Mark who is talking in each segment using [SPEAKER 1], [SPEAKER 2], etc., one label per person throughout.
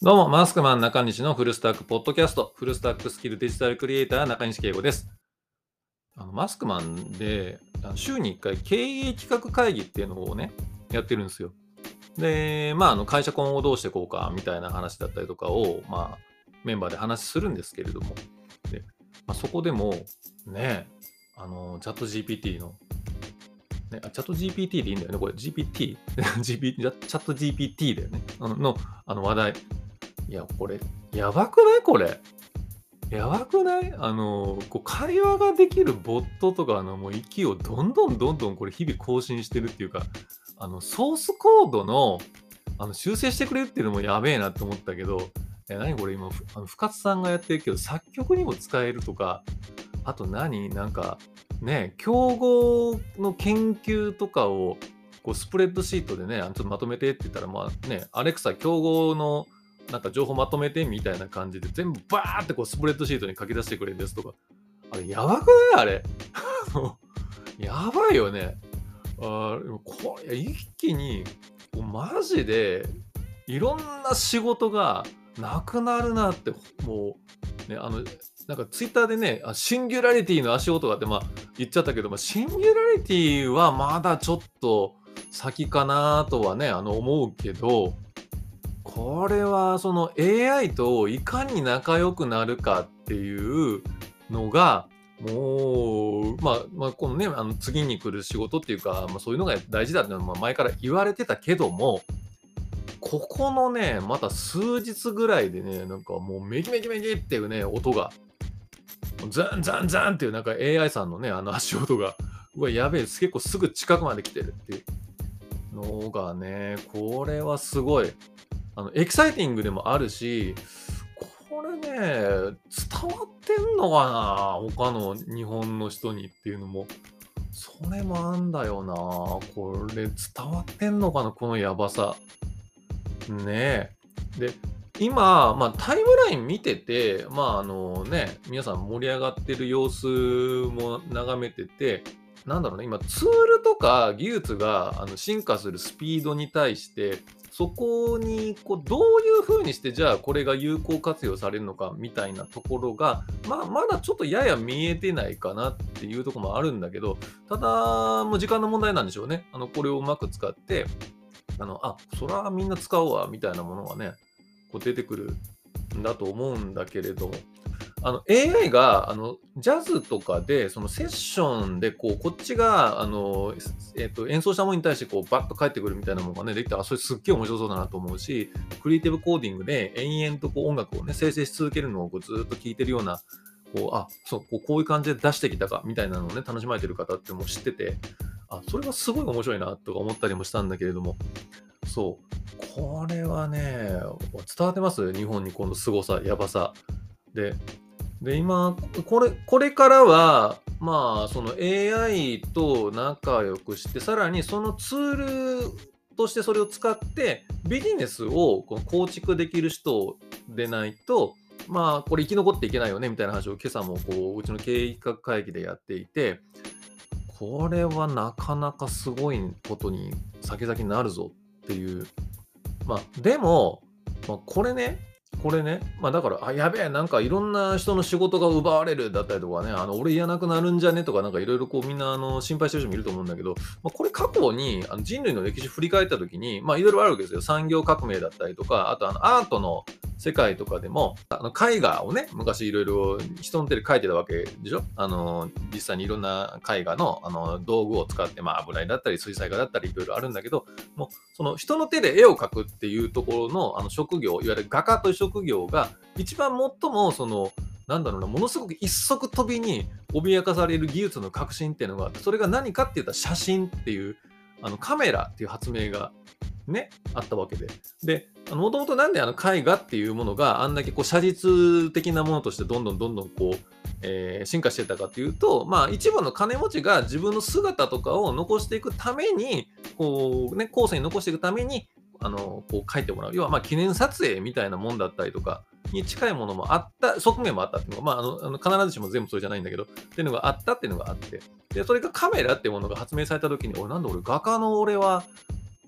[SPEAKER 1] どうも、マスクマン中西のフルスタックポッドキャスト、フルスタックスキルデジタルクリエイター中西圭吾です。あのマスクマンで週に1回経営企画会議っていうのをね、やってるんですよ。で、まあ、あの会社今後どうしていこうかみたいな話だったりとかを、まあ、メンバーで話するんですけれども、でまあ、そこでも、ね、あの、チャット GPT の、ね、あチャット GPT でいいんだよね、これ GPT? チャット GPT だよね。のあの話題。いや、これ、やばくない？これ。やばくない？あの、こう会話ができるボットとかのもう息をどんどんどんどんこれ日々更新してるっていうか、あの、ソースコードのあの修正してくれるっていうのもやべえなって思ったけど、え何これ？今、あの深津さんがやってるけど、作曲にも使えるとか、あと何？なんか、ね、競合の研究とかを、こうスプレッドシートでね、ちょっとまとめてって言ったら、まあね、アレクサ競合のなんか情報まとめてみたいな感じで全部バーってこうスプレッドシートに書き出してくれるんですとか。あれ、やばくない？あれ。やばいよね。あこれ一気に、マジでいろんな仕事がなくなるなって、もう、ね、あの、なんかツイッターでね、あシンギュラリティの足音がって、まあ、言っちゃったけど、まあ、シンギュラリティはまだちょっと先かなとはね、あの思うけど、これはその AI といかに仲良くなるかっていうのが、もう、まあ、まあ、このね、あの次に来る仕事っていうか、まあ、そういうのが大事だっていうのは前から言われてたけども、ここのね、また数日ぐらいでね、なんかもうメキメキメキっていうね、音が、ザンザンザンっていうなんか AI さんのね、あの足音が、うわ、やべえ、結構すぐ近くまで来てるっていうのがね、これはすごい。あのエキサイティングでもあるし、これね、伝わってんのかな他の日本の人にっていうのも、それもあんだよなこれ伝わってんのかなこのやばさ。ねえ。で、今、まあ、タイムライン見てて、まあ、あのね、皆さん盛り上がってる様子も眺めてて、なんだろうね、今、ツールとか技術があの進化するスピードに対して、そこにこうどういうふうにしてじゃあこれが有効活用されるのかみたいなところが、まあ、まだちょっとやや見えてないかなっていうところもあるんだけどただもう時間の問題なんでしょうね。あのこれをうまく使ってあのあそらみんな使おうわみたいなものがねこう出てくるんだと思うんだけれども。あの AI があのジャズとかでそのセッションでこうこっちがあの、えー、と演奏したものに対してこうバッと返ってくるみたいなものがねできたらそれすっげえ面白そうだなと思うしクリエイティブコーディングで延々とこう音楽をね生成し続けるのをこうずっと聴いてるようなこうあそうこうこういう感じで出してきたかみたいなのをね楽しまれてる方ってもう知っててあそれがすごい面白いなとか思ったりもしたんだけれどもそう。これはね伝わってます？日本にこの凄さやばさ。でで、今、これ、これからは、まあ、その AI と仲良くして、さらにそのツールとしてそれを使って、ビジネスをこの構築できる人でないと、まあ、これ生き残っていけないよね、みたいな話を今朝もこう、うちの経営企画会議でやっていて、これはなかなかすごいことに先々になるぞっていう。まあ、でも、まあ、これね、これね、まあだから、あ、やべえ、なんかいろんな人の仕事が奪われるだったりとかね、あの俺いらなくなるんじゃね？とか、なんかいろいろこうみんなあの心配してる人もいると思うんだけど、まあ、これ過去にあの人類の歴史振り返った時に、まあいろいろあるわけですよ。産業革命だったりとか、あとあのアートの世界とかでも、あの絵画をね、昔いろいろ人の手で描いてたわけでしょ？あの、実際にいろんな絵画のあの道具を使って、まあ油絵だったり水彩画だったりいろいろあるんだけど、もうその人の手で絵を描くっていうところのあの職業、いわゆる画家という職業が一番最もその、なんだろうな、ものすごく一足飛びに脅かされる技術の革新っていうのが、それが何かって言ったら写真っていう、あのカメラっていう発明がね、あったわけで。で、もともとなんであの絵画っていうものがあんだけこう写実的なものとしてどんどんどんどんこう、えー、進化してたかっていうと、まあ一部の金持ちが自分の姿とかを残していくために、こうね、後世に残していくために、あの、こう書いてもらう。要はまあ記念撮影みたいなもんだったりとかに近いものもあった、側面もあったっていうのが、まあ、あの必ずしも全部それじゃないんだけど、っていうのがあったっていうのがあって、で、それがカメラっていうものが発明された時に、俺なんで俺画家の俺は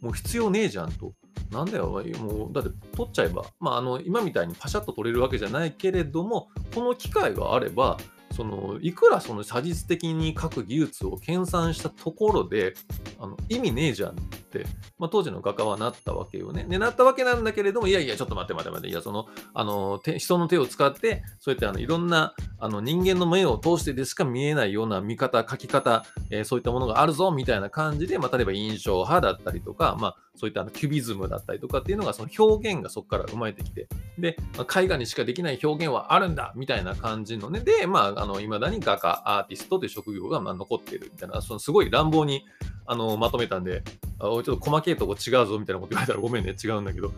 [SPEAKER 1] もう必要ねえじゃんと。なんだよ、もう、だって撮っちゃえば、まあ、あの、今みたいにパシャッと撮れるわけじゃないけれども、この機会があれば、そのいくらその写実的に書く技術を研鑽したところであの意味ねえじゃんって、まあ、当時の画家はなったわけよね。ねなったわけなんだけれどもいやいやちょっと待って待って待っていやそのあの人の手を使ってそうやってあのいろんなあの人間の目を通してでしか見えないような見方書き方、えー、そういったものがあるぞみたいな感じで、まあ、例えば印象派だったりとか、まあ、そういったあのキュビズムだったりとかっていうのがその表現がそこから生まれてきてで、ま、絵画にしかできない表現はあるんだみたいな感じのね。でまああの未だに画家アーティストという職業がま残ってるみたいなそのすごい乱暴にあのまとめたんであちょっと細けいとこ違うぞみたいなこと言われたらごめんね。違うんだけど。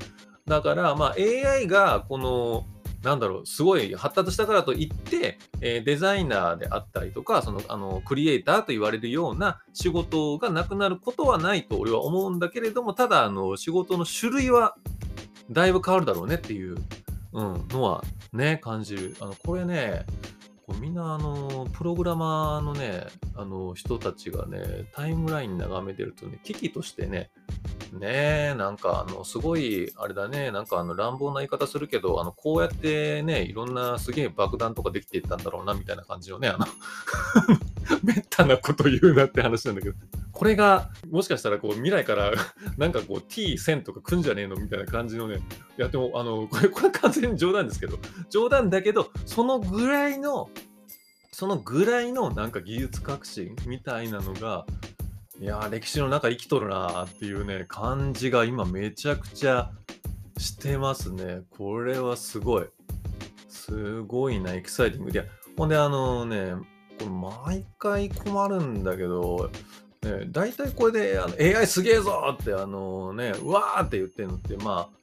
[SPEAKER 1] だからまあ AI がこのなんだろう、すごい発達したからといって、えー、デザイナーであったりとか、そのあのクリエイターと言われるような仕事がなくなることはないと俺は思うんだけれども、ただあの仕事の種類はだいぶ変わるだろうねっていう、うん、のはね、感じる。あのこれね、こみんなあのプログラマーのね、あの人たちがね、タイムライン眺めてるとね、危機としてね、ねえ、なんかあの、すごい、あれだね、なんかあの乱暴な言い方するけど、あの、こうやってね、いろんなすげえ爆弾とかできていったんだろうな、みたいな感じのね、あの めったなこと言うなって話なんだけど、これが、もしかしたらこう未来からなんかこう T1000 とか来んじゃねえのみたいな感じのね、いやでも、あの、これ、これ完全に冗談ですけど、冗談だけど、そのぐらいの、そのぐらいのなんか技術革新みたいなのが、いや歴史の中生きとるなっていうね、感じが今めちゃくちゃしてますね。これはすごい。すごいな、エキサイティング。いや、ほんであのね、これ毎回困るんだけど、ね、大体これであの AI すげえぞってあのね、うわーって言ってるのって、まあ、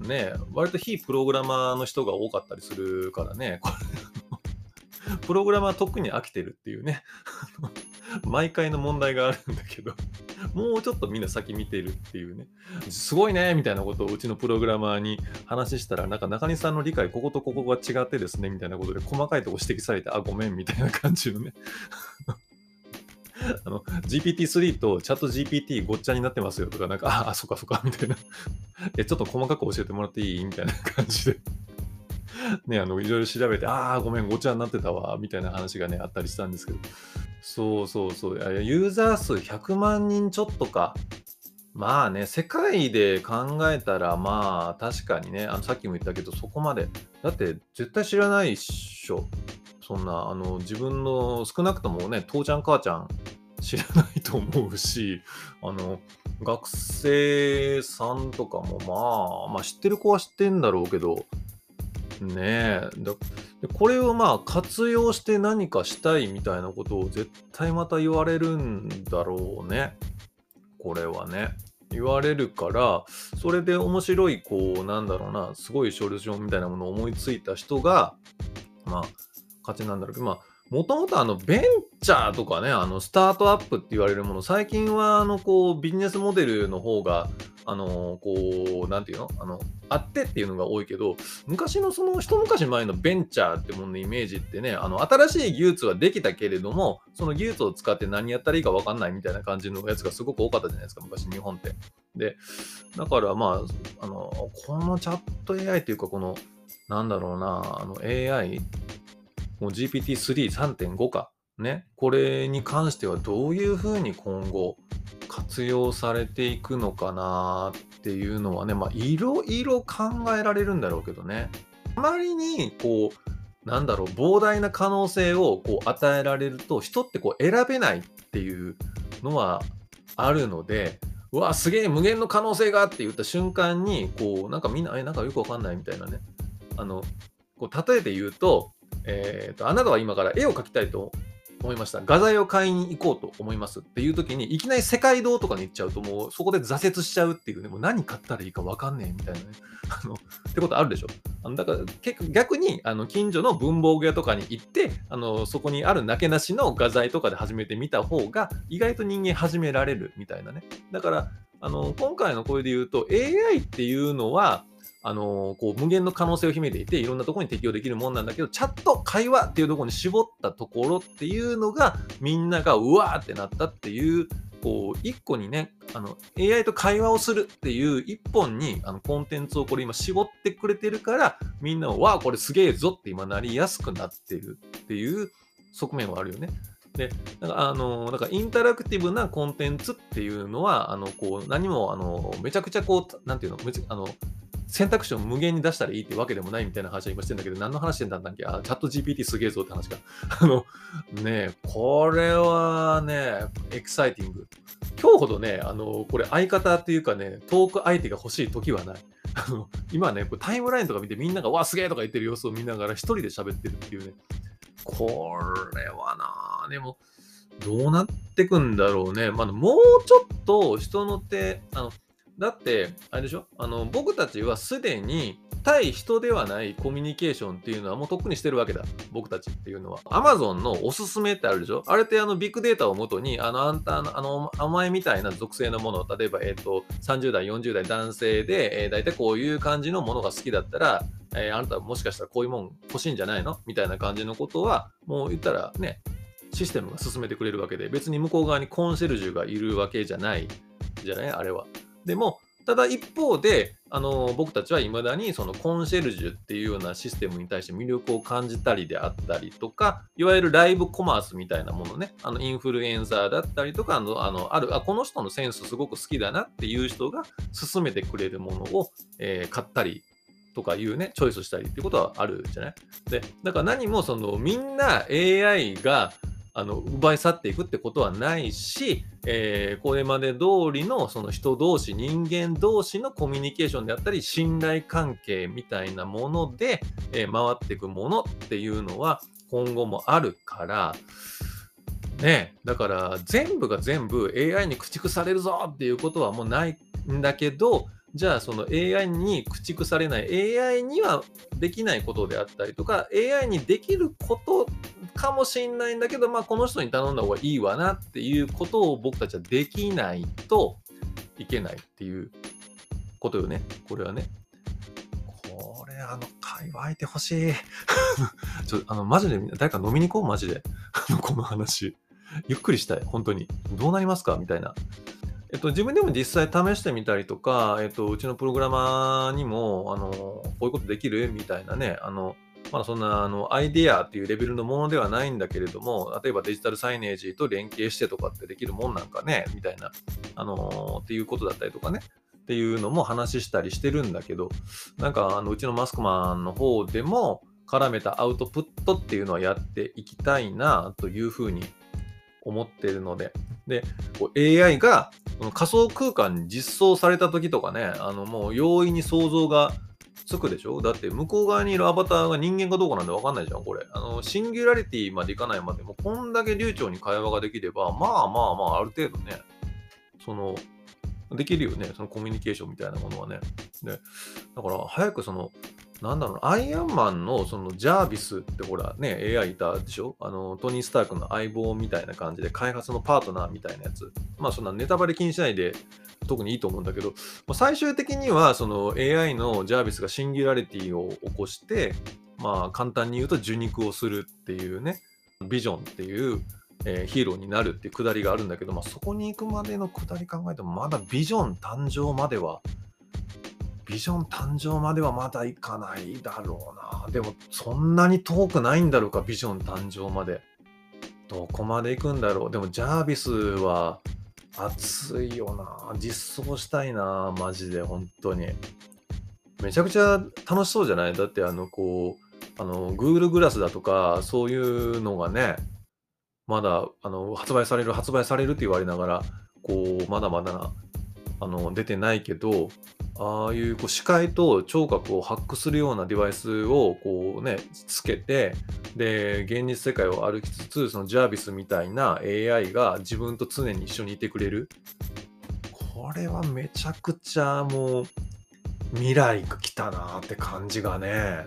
[SPEAKER 1] ね、割と非プログラマーの人が多かったりするからね、こ れプログラマー特に飽きてるっていうね。毎回の問題があるんだけど、もうちょっとみんな先見てるっていうね、すごいねみたいなことをうちのプログラマーに話したら、なんか中西さんの理解、こことここが違ってですね、みたいなことで細かいとこ指摘されて、あ、ごめんみたいな感じのね。あの GPT-3 とチャット GPT ごっちゃになってますよとか、なんか、あ あ、そっかそっか、みたいな。え、ちょっと細かく教えてもらっていい？みたいな感じで ね、あの、いろいろ調べて、ああ、ごめん、ごっちゃになってたわ、みたいな話がね、あったりしたんですけど、そうそうそう。ユーザー数100万人ちょっとか。まあね、世界で考えたら、まあ確かにね、あのさっきも言ったけど、そこまで。だって絶対知らないっしょ。そんな、あの、自分の少なくともね、父ちゃん母ちゃん知らないと思うし、あの、学生さんとかもまあ、まあ知ってる子は知ってんだろうけど、ねえ。これをまあ活用して何かしたいみたいなことを絶対また言われるんだろうね。これはね。言われるから、それで面白い、こう、なんだろうな、すごいソリューションみたいなものを思いついた人が、まあ、勝ちなんだろうけど、まあ、もともとあのベンチャーとかね、あのスタートアップって言われるもの、最近はあのこうビジネスモデルの方があのこう、なんていうの？あの、あってっていうのが多いけど、昔のその一昔前のベンチャーってもののイメージってね、あの、新しい技術はできたけれども、その技術を使って何やったらいいか分かんないみたいな感じのやつがすごく多かったじゃないですか、昔日本って。で、だからまあ、あの、このチャット AI っていうか、この、なんだろうな、あの AI、もう GPT-3.5 か。ね、これに関してはどういうふうに今後活用されていくのかなっていうのはね、まあ、いろいろ考えられるんだろうけどね。あまりに、こう、なんだろう、膨大な可能性をこう与えられると、人ってこう選べないっていうのはあるので、うわ、すげえ無限の可能性がって言った瞬間に、こう、なんかみんな、え、なんかよくわかんないみたいなね。あの、こう例えて言うと、え、ー、と、あなたは今から絵を描きたいと思いました。画材を買いに行こうと思いますっていう時に、いきなり世界堂とかに行っちゃうと、もうそこで挫折しちゃうっていうね、もう何買ったらいいか分かんねえみたいなね。あのってことあるでしょ。あのだから結逆にあの近所の文房具屋とかに行ってあの、そこにあるなけなしの画材とかで始めてみた方が、意外と人間始められるみたいなね。だから、あの今回の声で言うと、AI っていうのは、あのこう無限の可能性を秘めていて、いろんなところに適用できるもんなんだけど、チャット会話っていうところに絞ったところっていうのが、みんながうわーってなったっていうこう、一個にね、あの、AI と会話をするっていう一本に、あの、コンテンツをこれ今絞ってくれてるから、みんなは、わあ、これすげえぞって今なりやすくなってるっていう側面はあるよね。で、だか、あの、だかインタラクティブなコンテンツっていうのは、あの、こう、何も、あの、めちゃくちゃこう、なんていうの、あの、選択肢を無限に出したらいいってわけでもないみたいな話は今してんだけど、何の話してんだったっけ？あ、チャット GPT すげえぞって話か。あの、ねこれはね、エキサイティング。今日ほどね、あの、これ相方っていうかね、トーク相手が欲しい時はない。あの、今ね、タイムラインとか見てみんなが、わ、すげえとか言ってる様子を見ながら一人で喋ってるっていうね。これはなでも、どうなってくんだろうね。まあ、もうちょっと人の手、あの、だって、あれでしょ？あの、僕たちはすでに対人ではないコミュニケーションっていうのはもうとっくにしてるわけだ。僕たちっていうのは。Amazon のおすすめってあるでしょ？あれってあのビッグデータをもとに、あの、あんた、あの、甘えみたいな属性のもの、例えば、えっ、と、30代、40代男性で、えー、大体こういう感じのものが好きだったら、えー、あなたもしかしたらこういうもん欲しいんじゃないの？みたいな感じのことは、もう言ったらね、システムが進めてくれるわけで、別に向こう側にコンシェルジュがいるわけじゃないじゃない？あれは。でも、ただ一方で、あの僕たちは未だにそのコンシェルジュっていうようなシステムに対して魅力を感じたりであったりとか、いわゆるライブコマースみたいなものね、あのインフルエンサーだったりとか、あのあのあるあ、この人のセンスすごく好きだなっていう人が勧めてくれるものを、えー、買ったりとかいうね、チョイスしたりっていうことはあるじゃない？で、だから何もそのみんな AI があの奪い去っていくってことはないし、えー、これまで通りのその人同士、人間同士のコミュニケーションであったり、信頼関係みたいなもので、えー、回っていくものっていうのは今後もあるから、ね、だから全部が全部 AI に駆逐されるぞっていうことはもうないんだけど、じゃあその AI に駆逐されない AI にはできないことであったりとか AI にできることかもしれないんだけど、まあ、この人に頼んだ方がいいわなっていうことを僕たちはできないといけないっていうことよね。これはね。これ、あの、会話相手欲しい。ちょ、あの、マジで、誰か飲みに行こう、マジで。この話。ゆっくりしたい、本当に。どうなりますか？みたいな。えっと、自分でも実際試してみたりとか、えっと、うちのプログラマーにも、あの、こういうことできる？みたいなね、あの、まだそんなあのアイデアっていうレベルのものではないんだけれども、例えばデジタルサイネージと連携してとかってできるもんなんかね、みたいな、あのー、っていうことだったりとかね、っていうのも話したりしてるんだけど、なんかあのうちのマスクマンの方でも絡めたアウトプットっていうのはやっていきたいなというふうに思ってるので、で、AI が仮想空間に実装された時とかね、あのもう容易に想像がつくでしょ？だって向こう側にいるアバターが人間かどうかなんて分かんないじゃん、これ。あの、シンギュラリティまでいかないまでも、こんだけ流暢に会話ができれば、まあまあまあ、ある程度ね、その、できるよね、そのコミュニケーションみたいなものはね。で、だから、早くその、なんだろうアイアンマンのそのジャービスってほらね、AI いたでしょ？あの、トニー・スタークの相棒みたいな感じで、開発のパートナーみたいなやつ。まあそんなネタバレ気にしないで特にいいと思うんだけど、まあ、最終的にはその AI のジャービスがシンギュラリティを起こして、まあ簡単に言うと受肉をするっていうね、ビジョンっていう、えー、ヒーローになるっていうくだりがあるんだけど、まあ、そこに行くまでのくだり考えてもまだビジョン誕生まではビジョン誕生まではまだいかないだろうな。でも、そんなに遠くないんだろうか、ビジョン誕生まで。どこまで行くんだろう。でも、ジャービスは熱いよな。実装したいな、マジで、本当に。めちゃくちゃ楽しそうじゃない？だって、あの、こう、あの、Google グラスだとか、そういうのがね、まだ、あの、発売される、発売されるって言われながら、こう、まだまだ、あの、出てないけど、ああいうこう視界と聴覚をハックするようなデバイスをこうね、つけて、で、現実世界を歩きつつ、そのジャービスみたいな AI が自分と常に一緒にいてくれる。これはめちゃくちゃもう未来が来たなって感じがね、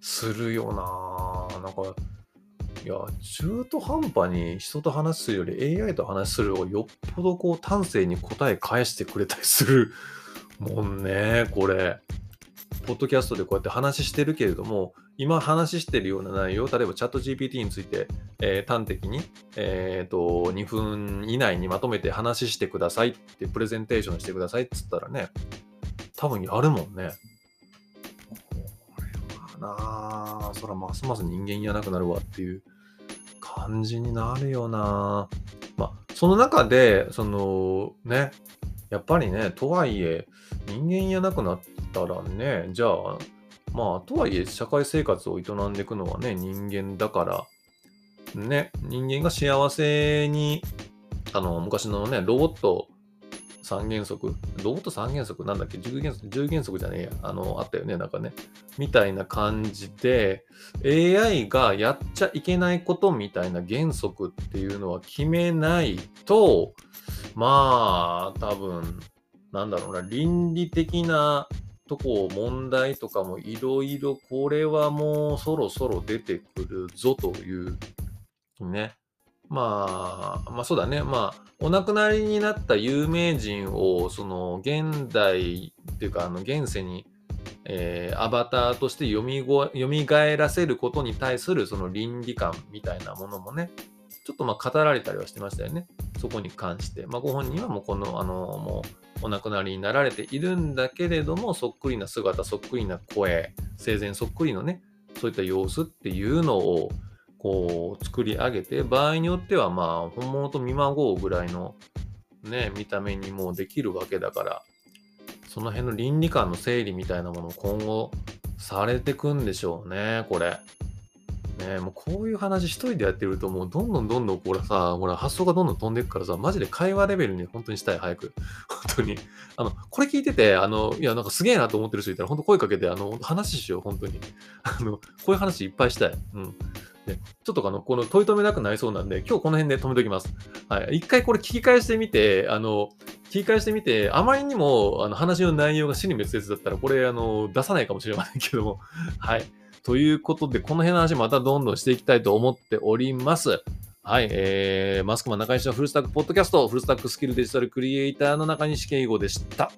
[SPEAKER 1] するよななんか、いや、中途半端に人と話すより AI と話する方がよっぽどこう端正に答え返してくれたりするもんね、これ。ポッドキャストでこうやって話してるけれども、今話してるような内容、例えばチャット GPT について、えー、端的に、えーと、2分以内にまとめて話してくださいってプレゼンテーションしてくださいっつったらね、多分やるもんね。これはなあ、そらますます人間やなくなるわっていう感じになるよな。まあ、その中で、そのね、やっぱりね、とはいえ、人間やなくなったらね、じゃあ、まあ、とはいえ、社会生活を営んでいくのはね、人間だから、ね、人間が幸せに、あの、昔のね、ロボット三原則？ロボット三原則？なんだっけ ?10 原則 ?10 原則じゃねえや。あの、あったよね。なんかね。みたいな感じで、AI がやっちゃいけないことみたいな原則っていうのは決めないと、まあ、多分、なんだろうな、倫理的なとこ、問題とかもいろいろ、これはもうそろそろ出てくるぞという、ね。まあ、まあそうだね。まあ、お亡くなりになった有名人を、その、現代っていうか、あの、現世に、えー、アバターとしてよみご蘇らせることに対するその倫理観みたいなものもね、ちょっとまあ語られたりはしてましたよね。そこに関して。まあ、ご本人はもうこの、あの、もうお亡くなりになられているんだけれども、そっくりな姿、そっくりな声、生前そっくりのね、そういった様子っていうのを、こう作り上げて、場合によってはまあ本物と見まごうぐらいのね、見た目にもうできるわけだから、その辺の倫理観の整理みたいなものを今後されてくんでしょうね、これ。ね、もうこういう話一人でやってるともうどんどんどんどんこれさ、ほら発想がどんどん飛んでいくからさ、マジで会話レベルに本当にしたい、早く。本当に。あの、これ聞いてて、あの、いや、なんかすげえなと思ってる人いたら、本当声かけて、あの、話しよう、本当に。あの、こういう話いっぱいしたい。うん。で、ちょっとあの、この問い止めなくなりそうなんで、今日この辺で止めておきます。はい。一回これ聞き返してみて、あの、聞き返してみて、あまりにもあの話の内容が死に滅裂だったら、これ、あの、出さないかもしれませんけども、はい。ということで、この辺の話またどんどんしていきたいと思っております。はい、えー、マスクマン中西のフルスタックポッドキャスト、フルスタックスキルデジタルクリエイターの中西圭吾でした。